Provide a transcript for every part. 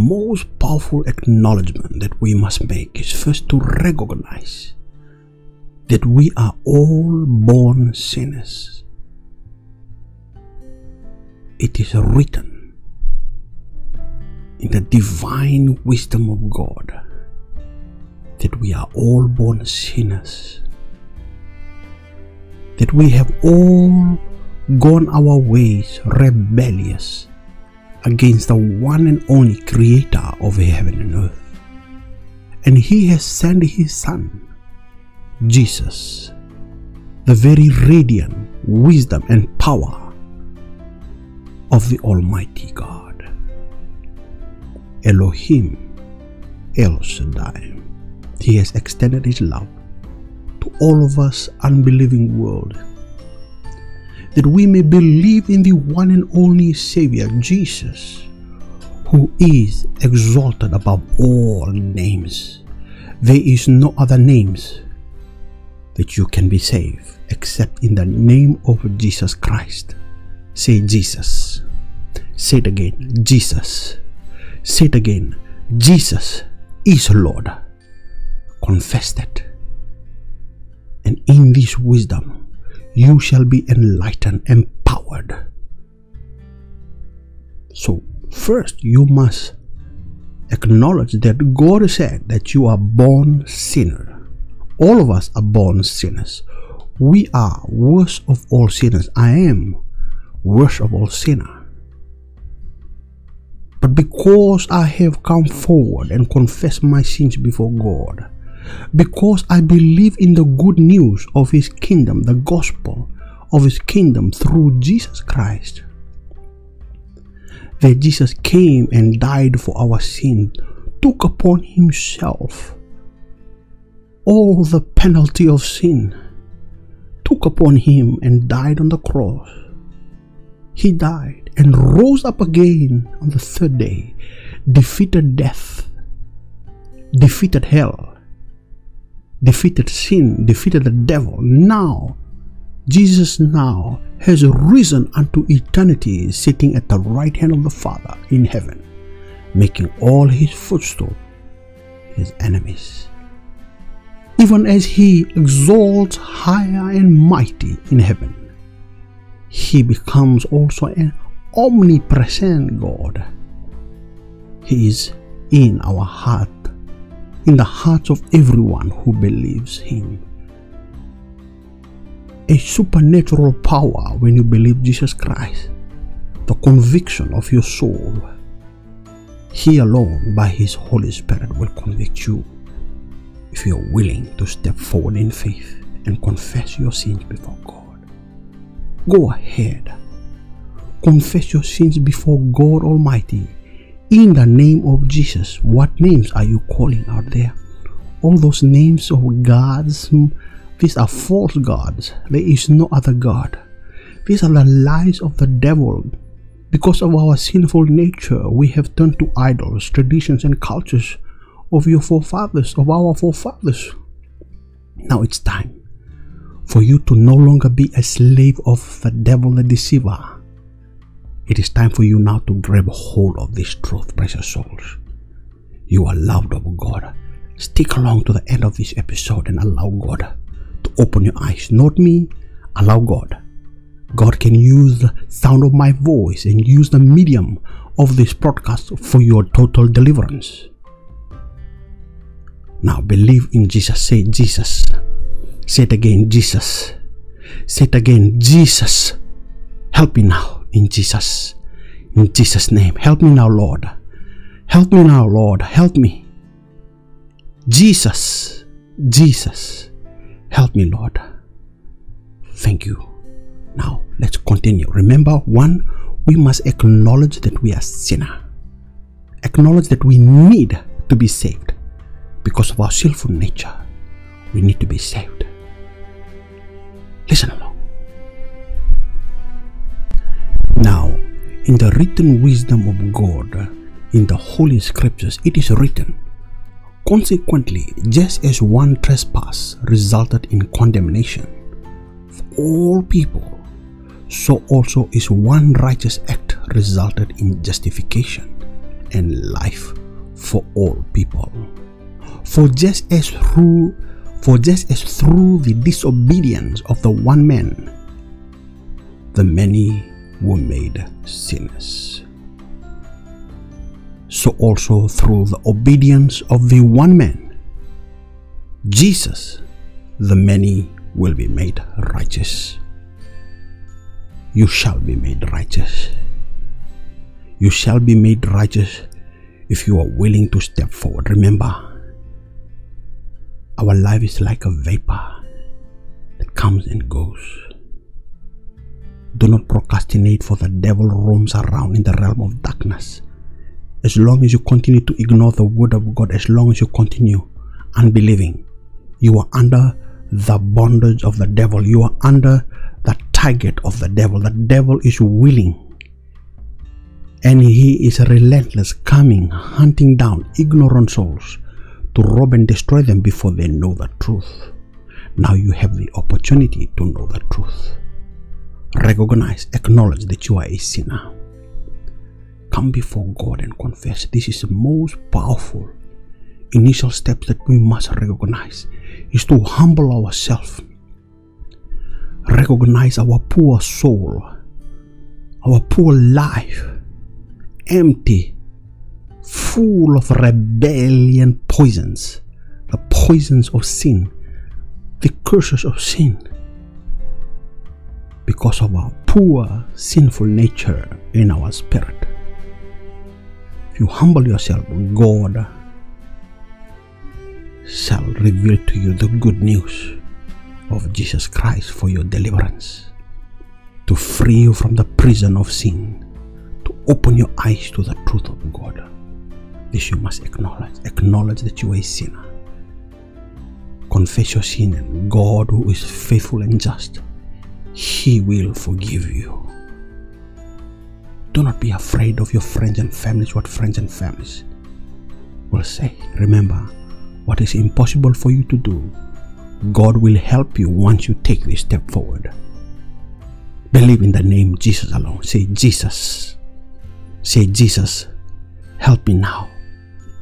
most powerful acknowledgement that we must make is first to recognize that we are all born sinners. It is written in the divine wisdom of God that we are all born sinners, that we have all gone our ways rebellious against the one and only creator of heaven and earth. And he has sent his son, Jesus, the very radiant wisdom and power of the Almighty God. Elohim El Shaddai. He has extended his love to all of us unbelieving world that we may believe in the one and only Savior, Jesus, who is exalted above all names. There is no other names that you can be saved except in the name of Jesus Christ. Say Jesus. Say it again, Jesus. Say it again, Jesus is Lord. Confess that. And in this wisdom, you shall be enlightened, empowered. So, first, you must acknowledge that God said that you are born sinner. All of us are born sinners. We are worst of all sinners. I am worst of all sinner. But because I have come forward and confessed my sins before God, because I believe in the good news of His kingdom, the gospel of His kingdom through Jesus Christ. That Jesus came and died for our sin, took upon Himself all the penalty of sin, took upon Him and died on the cross. He died and rose up again on the third day, defeated death, defeated hell, defeated sin, defeated the devil. Now, Jesus now has risen unto eternity, sitting at the right hand of the Father in heaven, making all his footstool his enemies. Even as he exalts higher and mighty in heaven, he becomes also an omnipresent God. He is in our heart in the hearts of everyone who believes Him. A supernatural power when you believe Jesus Christ, the conviction of your soul. He alone, by His Holy Spirit, will convict you if you are willing to step forward in faith and confess your sins before God. Go ahead. Confess your sins before God Almighty in the name of Jesus. What names are you calling out there? All those names of gods, these are false gods. There is no other God. These are the lies of the devil. Because of our sinful nature, we have turned to idols, traditions, and cultures of your forefathers, of our forefathers. Now it's time for you to no longer be a slave of the devil, the deceiver it is time for you now to grab hold of this truth, precious souls. You are loved of God. Stick along to the end of this episode and allow God to open your eyes. Not me, allow God. God can use the sound of my voice and use the medium of this broadcast for your total deliverance. Now believe in Jesus. Say Jesus. Say it again, Jesus. Say it again, Jesus. Help me now in Jesus. In Jesus' name. Help me now, Lord. Help me now, Lord. Help me. Jesus. Jesus. Help me, Lord. Thank you. Now, let's continue. Remember, one, we must acknowledge that we are sinner. Acknowledge that we need to be saved because of our sinful nature. We need to be saved. Listen along. In the written wisdom of God, in the Holy Scriptures, it is written, Consequently, just as one trespass resulted in condemnation for all people, so also is one righteous act resulted in justification and life for all people. For just as through for just as through the disobedience of the one man the many were made sinners. So also through the obedience of the one man, Jesus, the many will be made righteous. You shall be made righteous. You shall be made righteous if you are willing to step forward. Remember, our life is like a vapor that comes and goes. Do not procrastinate, for the devil roams around in the realm of darkness. As long as you continue to ignore the word of God, as long as you continue unbelieving, you are under the bondage of the devil. You are under the target of the devil. The devil is willing and he is relentless, coming, hunting down ignorant souls to rob and destroy them before they know the truth. Now you have the opportunity to know the truth recognize, acknowledge that you are a sinner. Come before God and confess. This is the most powerful initial steps that we must recognize is to humble ourselves. Recognize our poor soul, our poor life, empty, full of rebellion poisons, the poisons of sin, the curses of sin because of our poor sinful nature in our spirit. If you humble yourself, God shall reveal to you the good news of Jesus Christ for your deliverance, to free you from the prison of sin, to open your eyes to the truth of God. This you must acknowledge. Acknowledge that you are a sinner. Confess your sin, and God, who is faithful and just, he will forgive you. Do not be afraid of your friends and families, what friends and families will say. Remember, what is impossible for you to do, God will help you once you take this step forward. Believe in the name Jesus alone. Say, Jesus. Say, Jesus, help me now.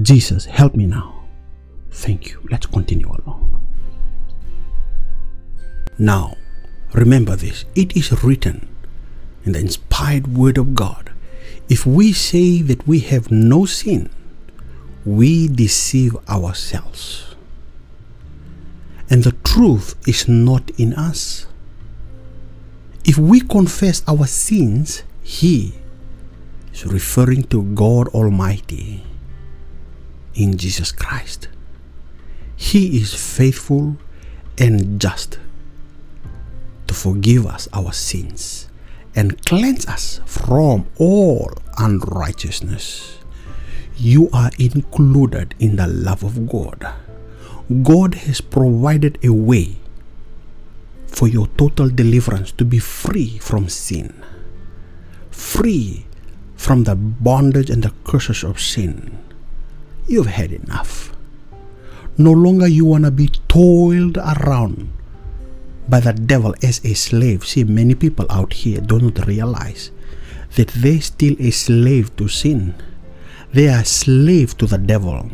Jesus, help me now. Thank you. Let's continue along. Now, Remember this it is written in the inspired word of God if we say that we have no sin, we deceive ourselves. And the truth is not in us. If we confess our sins, He is referring to God Almighty in Jesus Christ. He is faithful and just to forgive us our sins and cleanse us from all unrighteousness. You are included in the love of God. God has provided a way for your total deliverance to be free from sin, free from the bondage and the curses of sin. You've had enough. No longer you want to be toiled around by the devil as a slave. See, many people out here do not realize that they still a slave to sin. They are slave to the devil,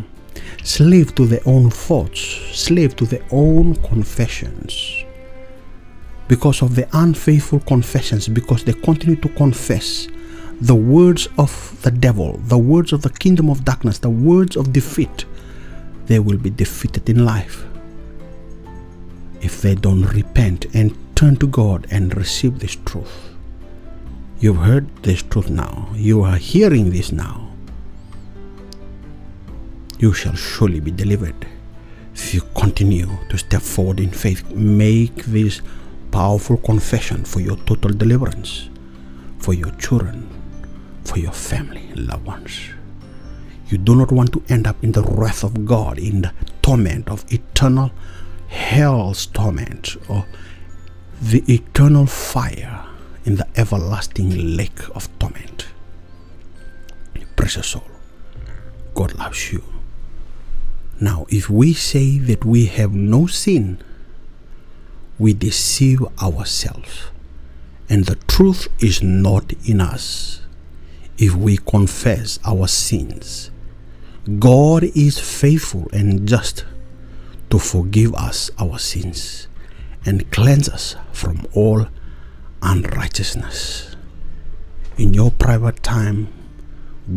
slave to their own thoughts, slave to their own confessions. Because of the unfaithful confessions, because they continue to confess the words of the devil, the words of the kingdom of darkness, the words of defeat, they will be defeated in life if they don't repent and turn to God and receive this truth. You've heard this truth now. You are hearing this now. You shall surely be delivered if you continue to step forward in faith. Make this powerful confession for your total deliverance, for your children, for your family loved ones. You do not want to end up in the wrath of God, in the torment of eternal hell's torment or the eternal fire in the everlasting lake of torment. Precious soul, God loves you. Now, if we say that we have no sin, we deceive ourselves, and the truth is not in us. if we confess our sins. God is faithful and just to forgive us our sins and cleanse us from all unrighteousness. In your private time,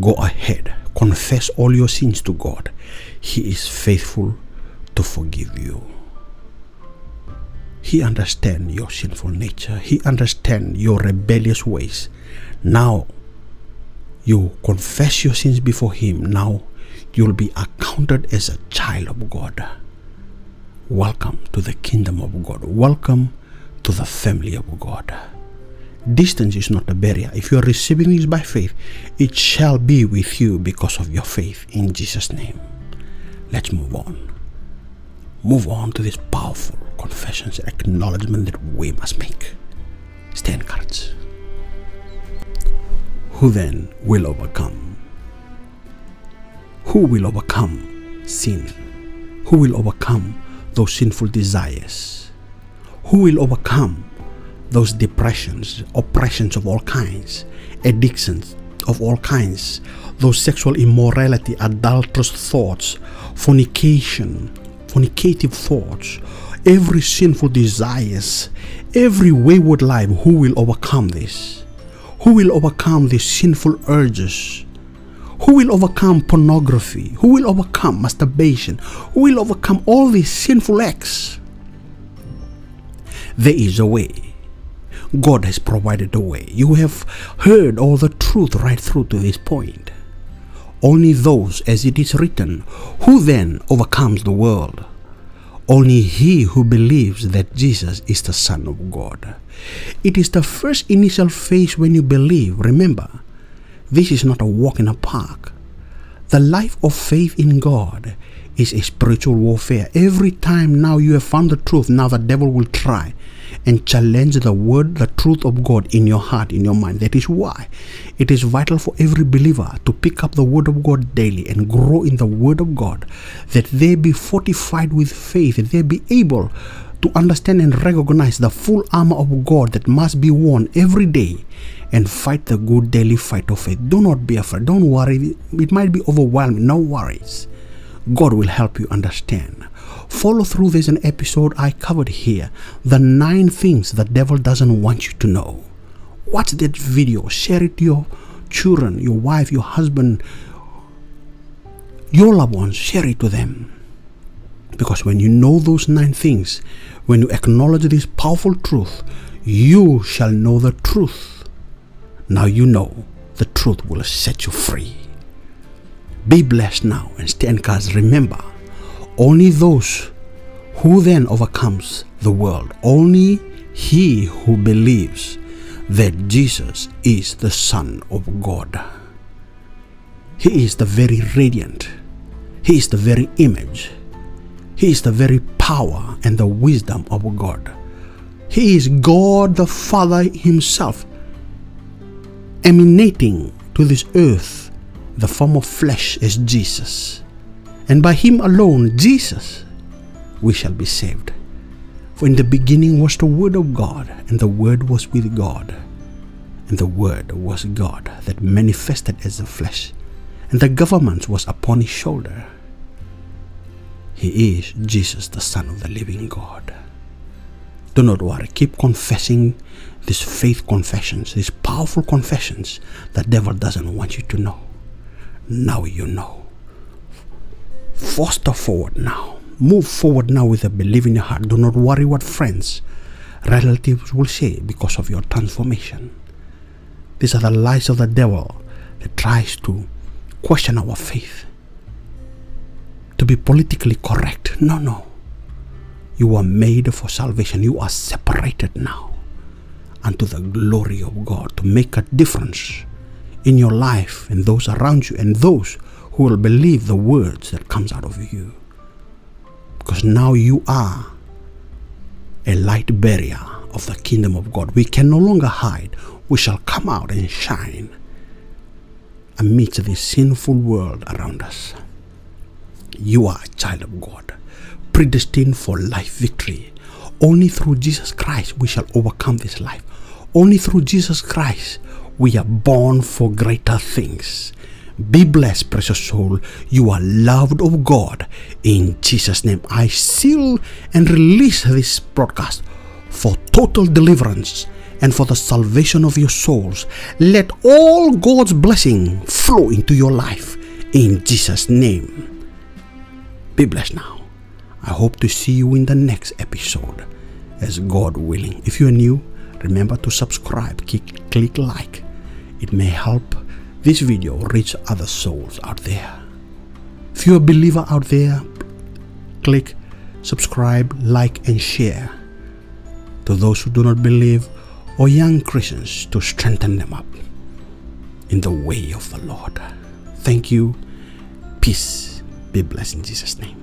go ahead, confess all your sins to God. He is faithful to forgive you. He understands your sinful nature. He understands your rebellious ways. Now, you confess your sins before Him. Now, you'll be accounted as a child of God. Welcome to the kingdom of God. Welcome to the family of God. Distance is not a barrier. If you are receiving this by faith, it shall be with you because of your faith in Jesus' name. Let's move on. Move on to these powerful confessions and acknowledgement that we must make. Stay encouraged. Who then will overcome? Who will overcome sin? Who will overcome those sinful desires? Who will overcome those depressions, oppressions of all kinds, addictions of all kinds, those sexual immorality, adulterous thoughts, fornication, fornicative thoughts, every sinful desires, every wayward life, who will overcome this? Who will overcome these sinful urges? Who will overcome pornography? Who will overcome masturbation? Who will overcome all these sinful acts? There is a way. God has provided a way. You have heard all the truth right through to this point. Only those, as it is written, who then overcomes the world? Only he who believes that Jesus is the Son of God. It is the first initial phase when you believe. Remember, this is not a walk in a park. The life of faith in God is a spiritual warfare. Every time now you have found the truth, now the devil will try and challenge the word, the truth of God in your heart, in your mind. That is why it is vital for every believer to pick up the word of God daily and grow in the word of God, that they be fortified with faith, that they be able to understand and recognize the full armor of God that must be worn every day and fight the good daily fight of faith. Do not be afraid. Don't worry. It might be overwhelming. No worries. God will help you understand. Follow through this an episode I covered here. The nine things the devil doesn't want you to know. Watch that video, share it to your children, your wife, your husband, your loved ones, share it to them. Because when you know those nine things, when you acknowledge this powerful truth, you shall know the truth. Now you know the truth will set you free. Be blessed now and stay encouraged. Remember, only those who then overcomes the world, only he who believes that Jesus is the Son of God. He is the very radiant. He is the very image. He is the very power and the wisdom of God. He is God the Father Himself, emanating to this earth the form of flesh as Jesus and by him alone, Jesus, we shall be saved. For in the beginning was the Word of God, and the Word was with God, and the Word was God that manifested as the flesh, and the government was upon his shoulder. He is Jesus, the Son of the living God. Do not worry, keep confessing these faith confessions, these powerful confessions the devil doesn't want you to know. Now you know foster forward now. Move forward now with a belief in your heart. Do not worry what friends, relatives will say because of your transformation. These are the lies of the devil that tries to question our faith. To be politically correct. No, no. You are made for salvation. You are separated now unto the glory of God to make a difference in your life and those around you and those who will believe the words that comes out of you. Because now you are a light barrier of the kingdom of God. We can no longer hide. We shall come out and shine amidst this sinful world around us. You are a child of God, predestined for life victory. Only through Jesus Christ we shall overcome this life. Only through Jesus Christ We are born for greater things. Be blessed, precious soul. You are loved of God. In Jesus' name, I seal and release this broadcast for total deliverance and for the salvation of your souls. Let all God's blessing flow into your life in Jesus' name. Be blessed now. I hope to see you in the next episode as God willing. If you are new, remember to subscribe, click, click like. It may help this video reach other souls out there. If you're a believer out there, click subscribe, like, and share. To those who do not believe, or young Christians, to strengthen them up in the way of the Lord. Thank you. Peace. Be blessed in Jesus' name.